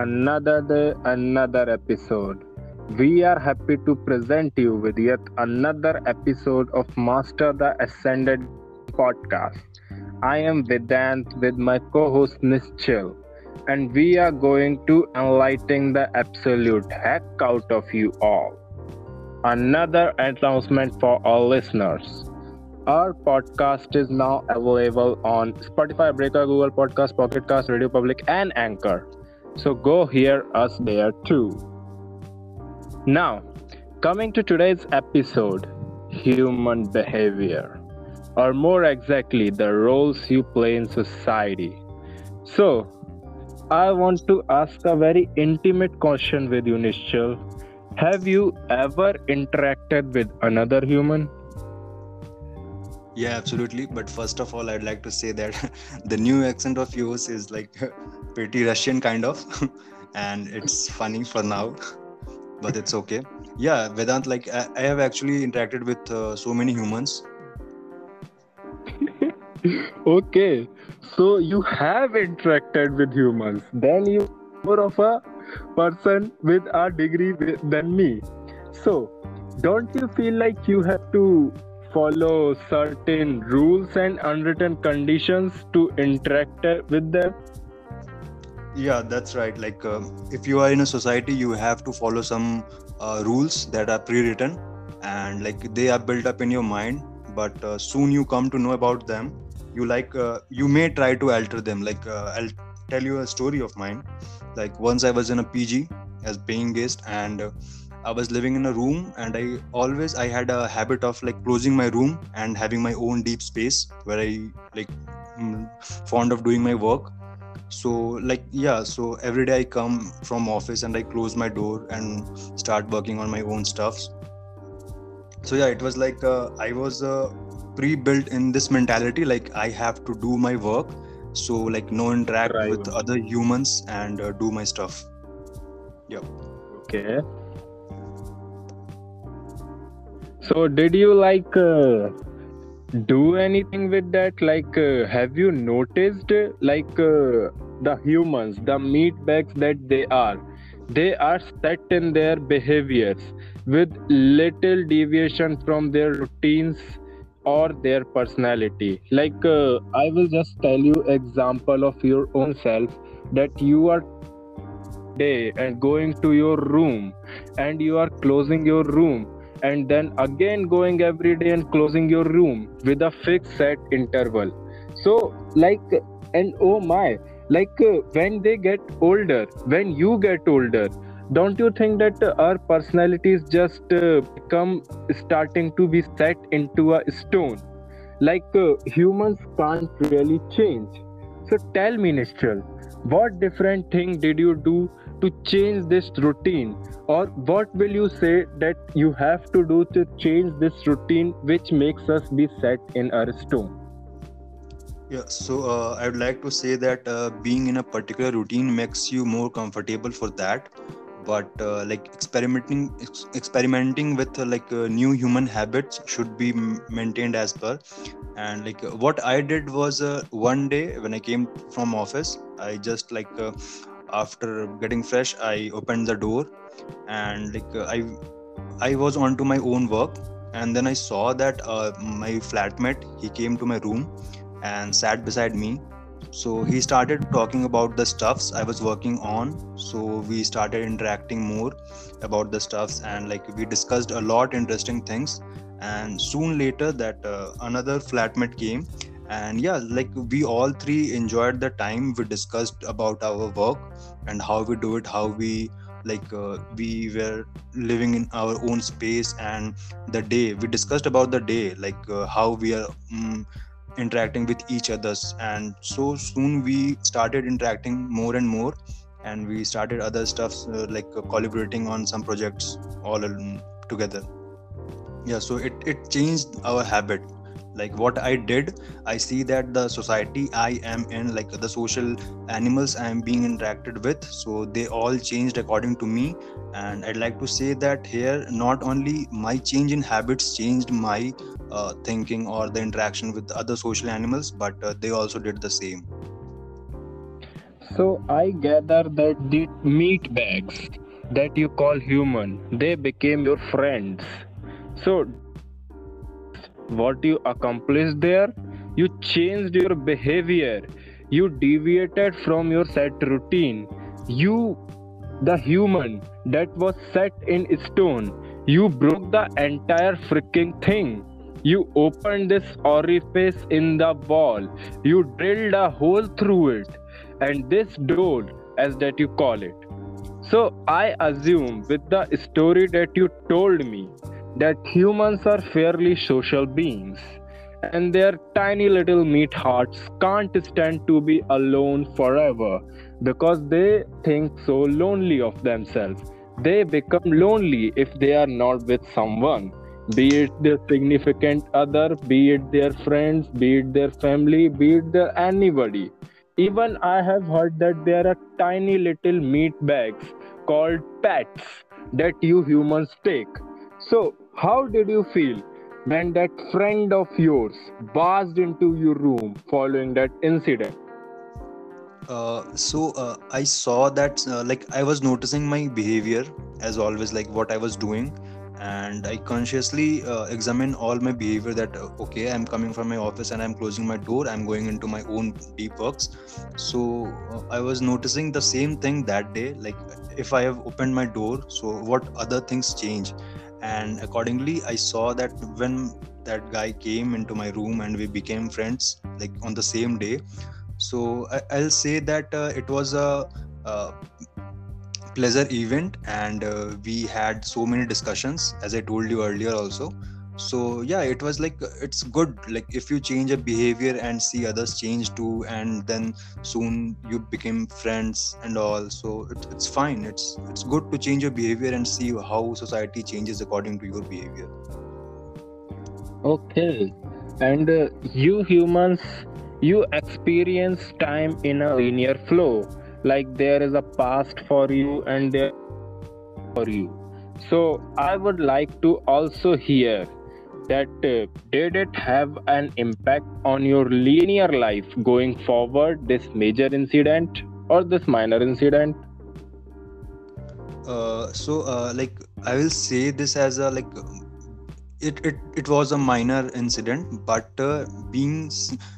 Another day, another episode. We are happy to present you with yet another episode of Master the Ascended podcast. I am Vedant with my co host Nishchal, and we are going to enlighten the absolute heck out of you all. Another announcement for all listeners. Our podcast is now available on Spotify, Breaker, Google Podcast, Pocket Cast, Radio Public, and Anchor. So go hear us there too. Now, coming to today's episode human behavior, or more exactly, the roles you play in society. So, I want to ask a very intimate question with you. Have you ever interacted with another human? Yeah, absolutely. But first of all, I'd like to say that the new accent of yours is like pretty Russian kind of, and it's funny for now, but it's okay. Yeah, Vedant, like I, I have actually interacted with uh, so many humans. okay, so you have interacted with humans. Then you more of a person with a degree than me. So, don't you feel like you have to follow certain rules and unwritten conditions to interact with them? Yeah, that's right. Like, uh, if you are in a society, you have to follow some uh, rules that are pre-written, and like they are built up in your mind. But uh, soon you come to know about them. You like uh, you may try to alter them. Like uh, I'll tell you a story of mine. Like once I was in a PG as paying guest, and uh, I was living in a room, and I always I had a habit of like closing my room and having my own deep space where I like mm, fond of doing my work. So like yeah so every day i come from office and i close my door and start working on my own stuffs so yeah it was like uh, i was uh, pre-built in this mentality like i have to do my work. So like no interact Right. with other humans and uh, do my stuff. Yeah. Okay. So, did you like uh, do anything with that? Like, uh, have you noticed like uh, the humans, the meat bags that they are, they are set in their behaviors with little deviation from their routines or their personality. Like, uh, I will just tell you example of your own self that you are day and going to your room and you are closing your room and then again going every day and closing your room with a fixed set interval. So like and oh my like uh, when they get older when you get older don't you think that our personalities just uh, become starting to be set into a stone? Like uh, humans can't really change. So tell me Nishchal, what different thing did you do to change this routine? Or what will you say that you have to do to change this routine which makes us be set in our stone? Yeah so uh, i would like to say that uh, being in a particular routine makes you more comfortable for that. But uh, like experimenting ex- experimenting with uh, like uh, new human habits should be m- maintained as per. And like what i did was uh, one day when i came from office i just like after getting fresh i opened the door and like i i was onto my own work. And then i saw that uh, my flatmate he came to my room and sat beside me. So he started talking about the stuffs i was working on. So we started interacting more about the stuffs and like we discussed a lot interesting things. And soon later that uh, another flatmate came and yeah like we all three enjoyed the time we discussed about our work and how we do it how we like uh, we were living in our own space and the day. We discussed about the day like uh, how we are mm interacting with each others. And so soon we started interacting more and more and we started other stuffs uh, like uh, collaborating on some projects all together. Yeah so it, it changed our habit like what i did i see that the society i am in like the social animals i am being interacted with so they all changed according to me and i'd like to say that here not only my change in habits changed my uh, thinking or the interaction with other social animals but uh, they also did the same So I gather that the meat bags that you call human, they became your friends. So what you accomplished there? You changed your behavior. You deviated from your set routine. You, the human that was set in stone, you broke the entire freaking thing. You opened this orifice in the wall. You drilled a hole through it. And this door, as that you call it. So I assume with the story that you told me that humans are fairly social beings and their tiny little meat hearts can't stand to be alone forever because they think so lonely of themselves. They become lonely if they are not with someone, be it their significant other, be it their friends, be it their family, be it their anybody. Even I have heard that there are tiny little meat bags called pets that you humans take. So, how did you feel when that friend of yours barged into your room following that incident? uh, so uh, i saw that uh, like i was noticing my behavior as always like what i was doing. And i consciously uh, examine all my behavior that uh, okay i'm coming from my office and i'm closing my door. I'm going into my own deep works. So uh, i was noticing the same thing that day. Like if i have opened my door so what other things change and accordingly i saw that when that guy came into my room and we became friends like on the same day. So I, i'll say that uh, it was a, a pleasure event and uh, we had so many discussions as i told you earlier also so yeah it was like it's good like if you change a behavior and see others change too and then soon you became friends and all so it, it's fine it's it's good to change your behavior and see how society changes according to your behavior Okay. And uh, you humans, you experience time in a linear flow. Like there is a past for you and there for you. So I would like to also hear that uh, did it have an impact on your linear life going forward, this major incident or this minor incident? uh, so uh, like i will say this as a like it it, it was a minor incident but uh, being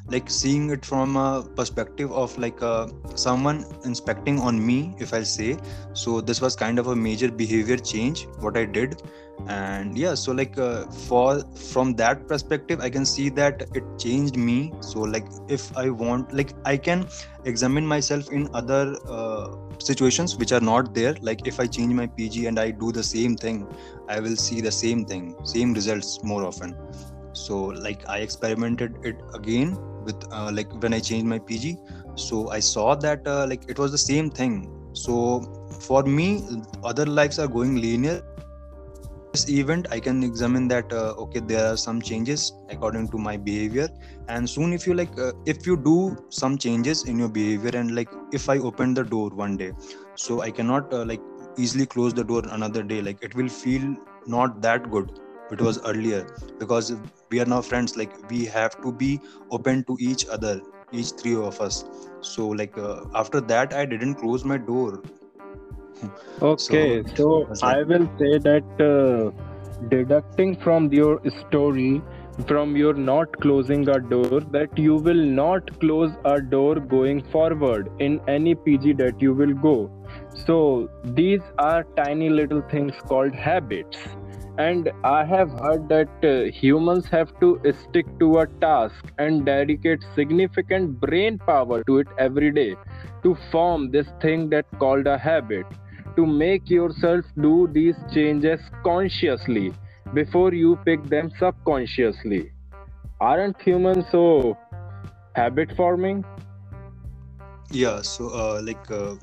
like seeing it from a perspective of like uh, someone inspecting on me if i say so this was kind of a major behavior change what i did and yeah so like uh, for from that perspective i can see that it changed me. So like if i want like i can examine myself in other uh, situations which are not there. Like if i change my pg and i do the same thing i will see the same thing same results more often. So like i experimented it again with uh, like when i changed my pg so i saw that uh, like it was the same thing. So for me other lives are going linear this event i can examine that uh, okay there are some changes according to my behavior. And soon if you like uh, if you do some changes in your behavior and like if i open the door one day so i cannot uh, like easily close the door another day like it will feel not that good. It was earlier because we are now friends like we have to be open to each other each three of us. So like uh, after that i didn't close my door Okay, so so I will say that uh, deducting from your story, from your not closing a door, that you will not close a door going forward in any PG that you will go. So these are tiny little things called habits. And I have heard that uh, humans have to stick to a task and dedicate significant brain power to it every day to form this thing that called a habit to make yourself do these changes consciously before you pick them subconsciously. Aren't humans so habit forming? yeah so uh, like uh,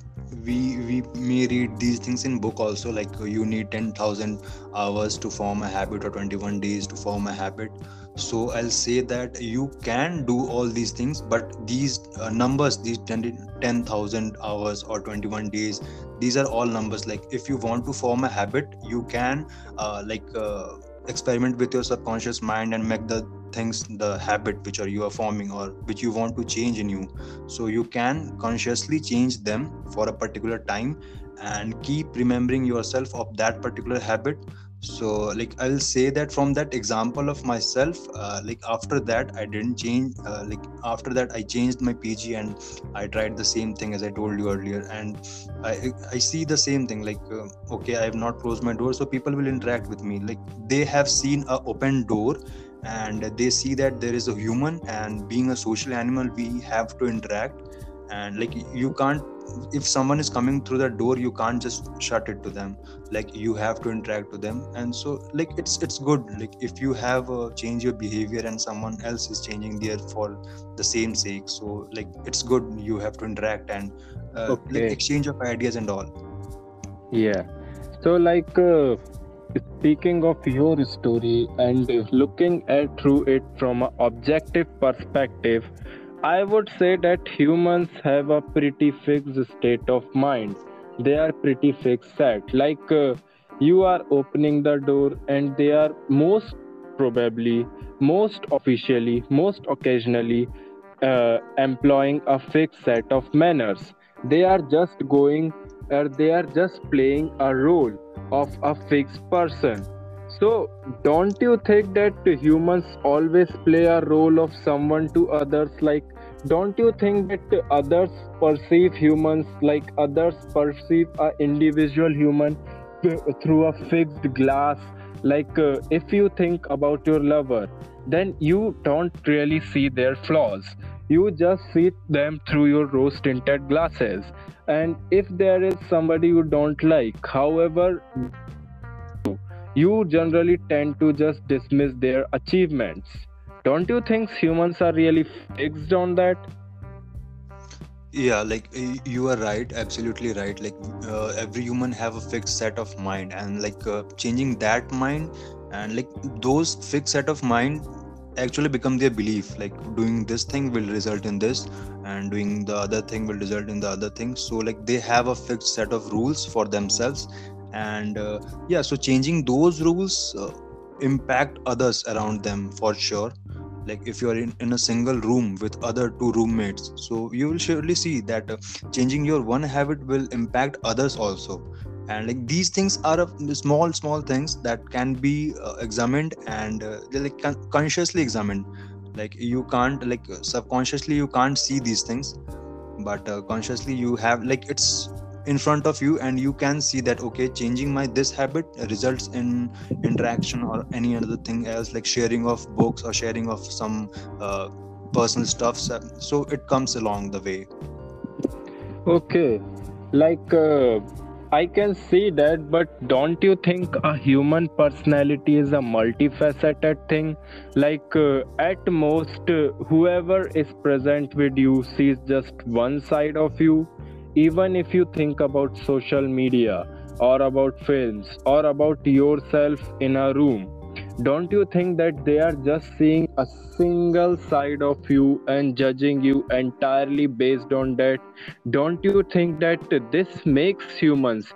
we we may read these things in book also like uh, you need 10000 hours to form a habit or 21 days to form a habit so i'll say that you can do all these things but these uh, numbers these 10 10000 hours or 21 days these are all numbers. Like if you want to form a habit you can uh, like uh, experiment with your subconscious mind and make the things the habit which are you are forming or which you want to change in you. So you can consciously change them for a particular time and keep remembering yourself of that particular habit so like i'll say that from that example of myself uh, like after that i didn't change uh, like after that i changed my pg and i tried the same thing as i told you earlier. And i i see the same thing like uh, okay i have not closed my door so people will interact with me. Like they have seen a open door and they see that there is a human and being a social animal we have to interact. And like you can't if someone is coming through the door you can't just shut it to them. Like you have to interact with them. And so like it's it's good. Like if you have a change your behavior and someone else is changing there for the same sake so like it's good. You have to interact and uh, okay. like exchange of ideas and all. Yeah. So like uh, speaking of your story and looking at through it from an objective perspective I would say that humans have a pretty fixed state of mind. They are pretty fixed set. Like uh, you are opening the door, and they are most probably, most officially, most occasionally uh, employing a fixed set of manners. They are just going or they are just playing a role of a fixed person so, don't you think that humans always play a role of someone to others? Like, don't you think that others perceive humans like others perceive a individual human through a fixed glass? Like, uh, if you think about your lover, then you don't really see their flaws. You just see them through your rose tinted glasses. And if there is somebody you don't like, however, you generally tend to just dismiss their achievements. Don't you think humans are really fixed on that? yeah like you are right absolutely right like uh, every human have a fixed set of mind and like uh, changing that mind and like those fixed set of mind actually become their belief like doing this thing will result in this and doing the other thing will result in the other thing so like they have a fixed set of rules for themselves and uh, yeah so changing those rules uh, impact others around them for sure. Like if you are in, in a single room with other two roommates so you will surely see that uh, changing your one habit will impact others also. And like these things are uh, small small things that can be uh, examined and uh, they're like con- consciously examined. Like you can't like subconsciously you can't see these things but uh, consciously you have like it's in front of you and you can see that okay changing my this habit results in interaction or any other thing else like sharing of books or sharing of some uh, personal stuff. So it comes along the way. Okay. Like uh, i can see that but don't you think a human personality is a multifaceted thing? Like uh, at most whoever is present with you sees just one side of you even if you think about social media or about films or about yourself in a room don't you think that they are just seeing a single side of you and judging you entirely based on that? Don't you think that this makes humans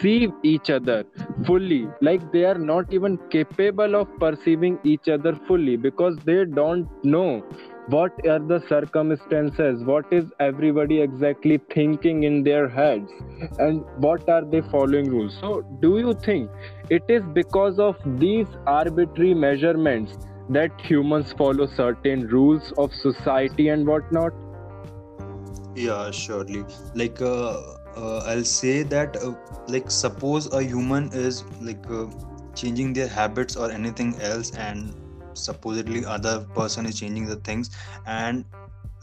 see each other fully? Like they are not even capable of perceiving each other fully because they don't know what are the circumstances? What is everybody exactly thinking in their heads? And what are they following rules? So do you think it is because of these arbitrary measurements that humans follow certain rules of society and whatnot? Yeah surely. Like uh, uh, i'll say that uh, like suppose a human is like uh, changing their habits or anything else and supposedly other person is changing the things. And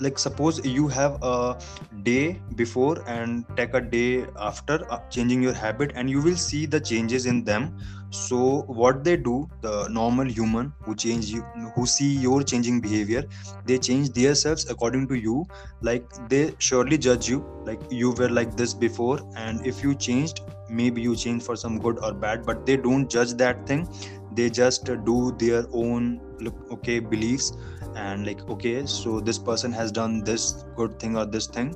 like suppose you have a day before and take a day after uh, changing your habit and you will see the changes in them. So what they do the normal human who change you who see your changing behavior they change themselves according to you. Like they surely judge you. Like you were like this before and if you changed maybe you change for some good or bad but they don't judge that thing they just do their own okay beliefs and like okay so this person has done this good thing or this thing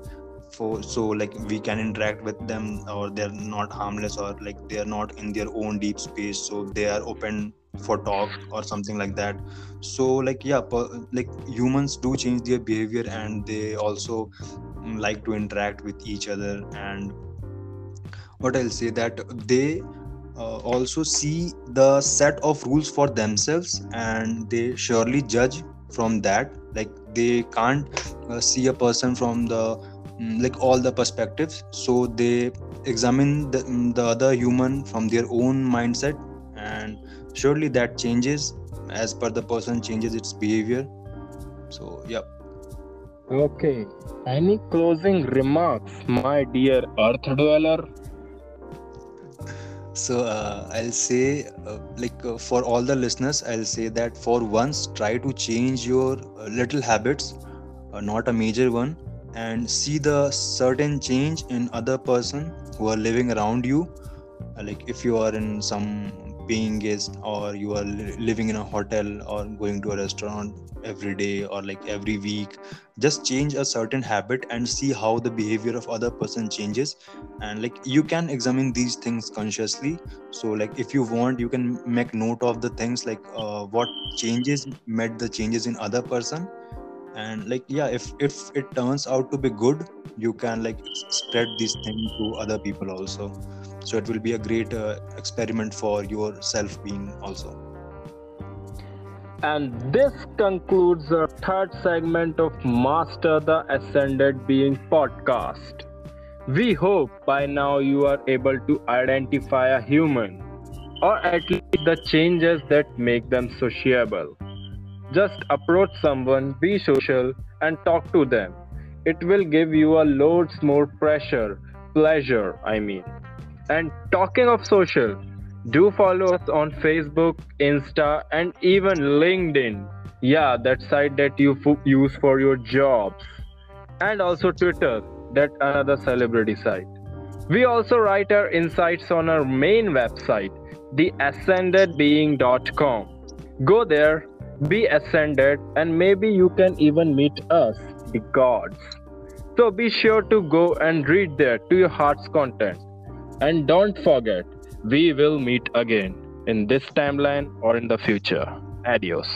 for so like we can interact with them or they're not harmless or like they're not in their own deep space so they are open for talk or something like that. So like yeah per, like humans do change their behavior and they also like to interact with each other and what i'll say that they uh, also see the set of rules for themselves and they surely judge from that like they can't uh, see a person from the mm, like all the perspectives so they examine the, mm, the other human from their own mindset and surely that changes as per the person changes its behavior so yeah Okay. Any closing remarks, my dear Earth dweller? So uh, i'll say uh, like uh, for all the listeners i'll say that for once try to change your uh, little habits uh, not a major one and see the certain change in other person who are living around you. Uh, like if you are in some paying guest or you are living in a hotel or going to a restaurant every day or like every week just change a certain habit and see how the behavior of other person changes. And like you can examine these things consciously. So like if you want you can make note of the things like uh, what changes met the changes in other person. And like yeah if if it turns out to be good you can like spread these things to other people also so it will be a great uh, experiment for your self being also And this concludes our third segment of Master the Ascended Being podcast. We hope by now you are able to identify a human, or at least the changes that make them sociable. Just approach someone, be social, and talk to them. It will give you a loads more pressure, pleasure, I mean. And talking of social, do follow us on Facebook, Insta, and even LinkedIn. Yeah, that site that you f- use for your jobs. And also Twitter, that another celebrity site. We also write our insights on our main website, theascendedbeing.com. Go there, be ascended, and maybe you can even meet us, the gods. So be sure to go and read there to your heart's content. And don't forget, we will meet again in this timeline or in the future. Adios.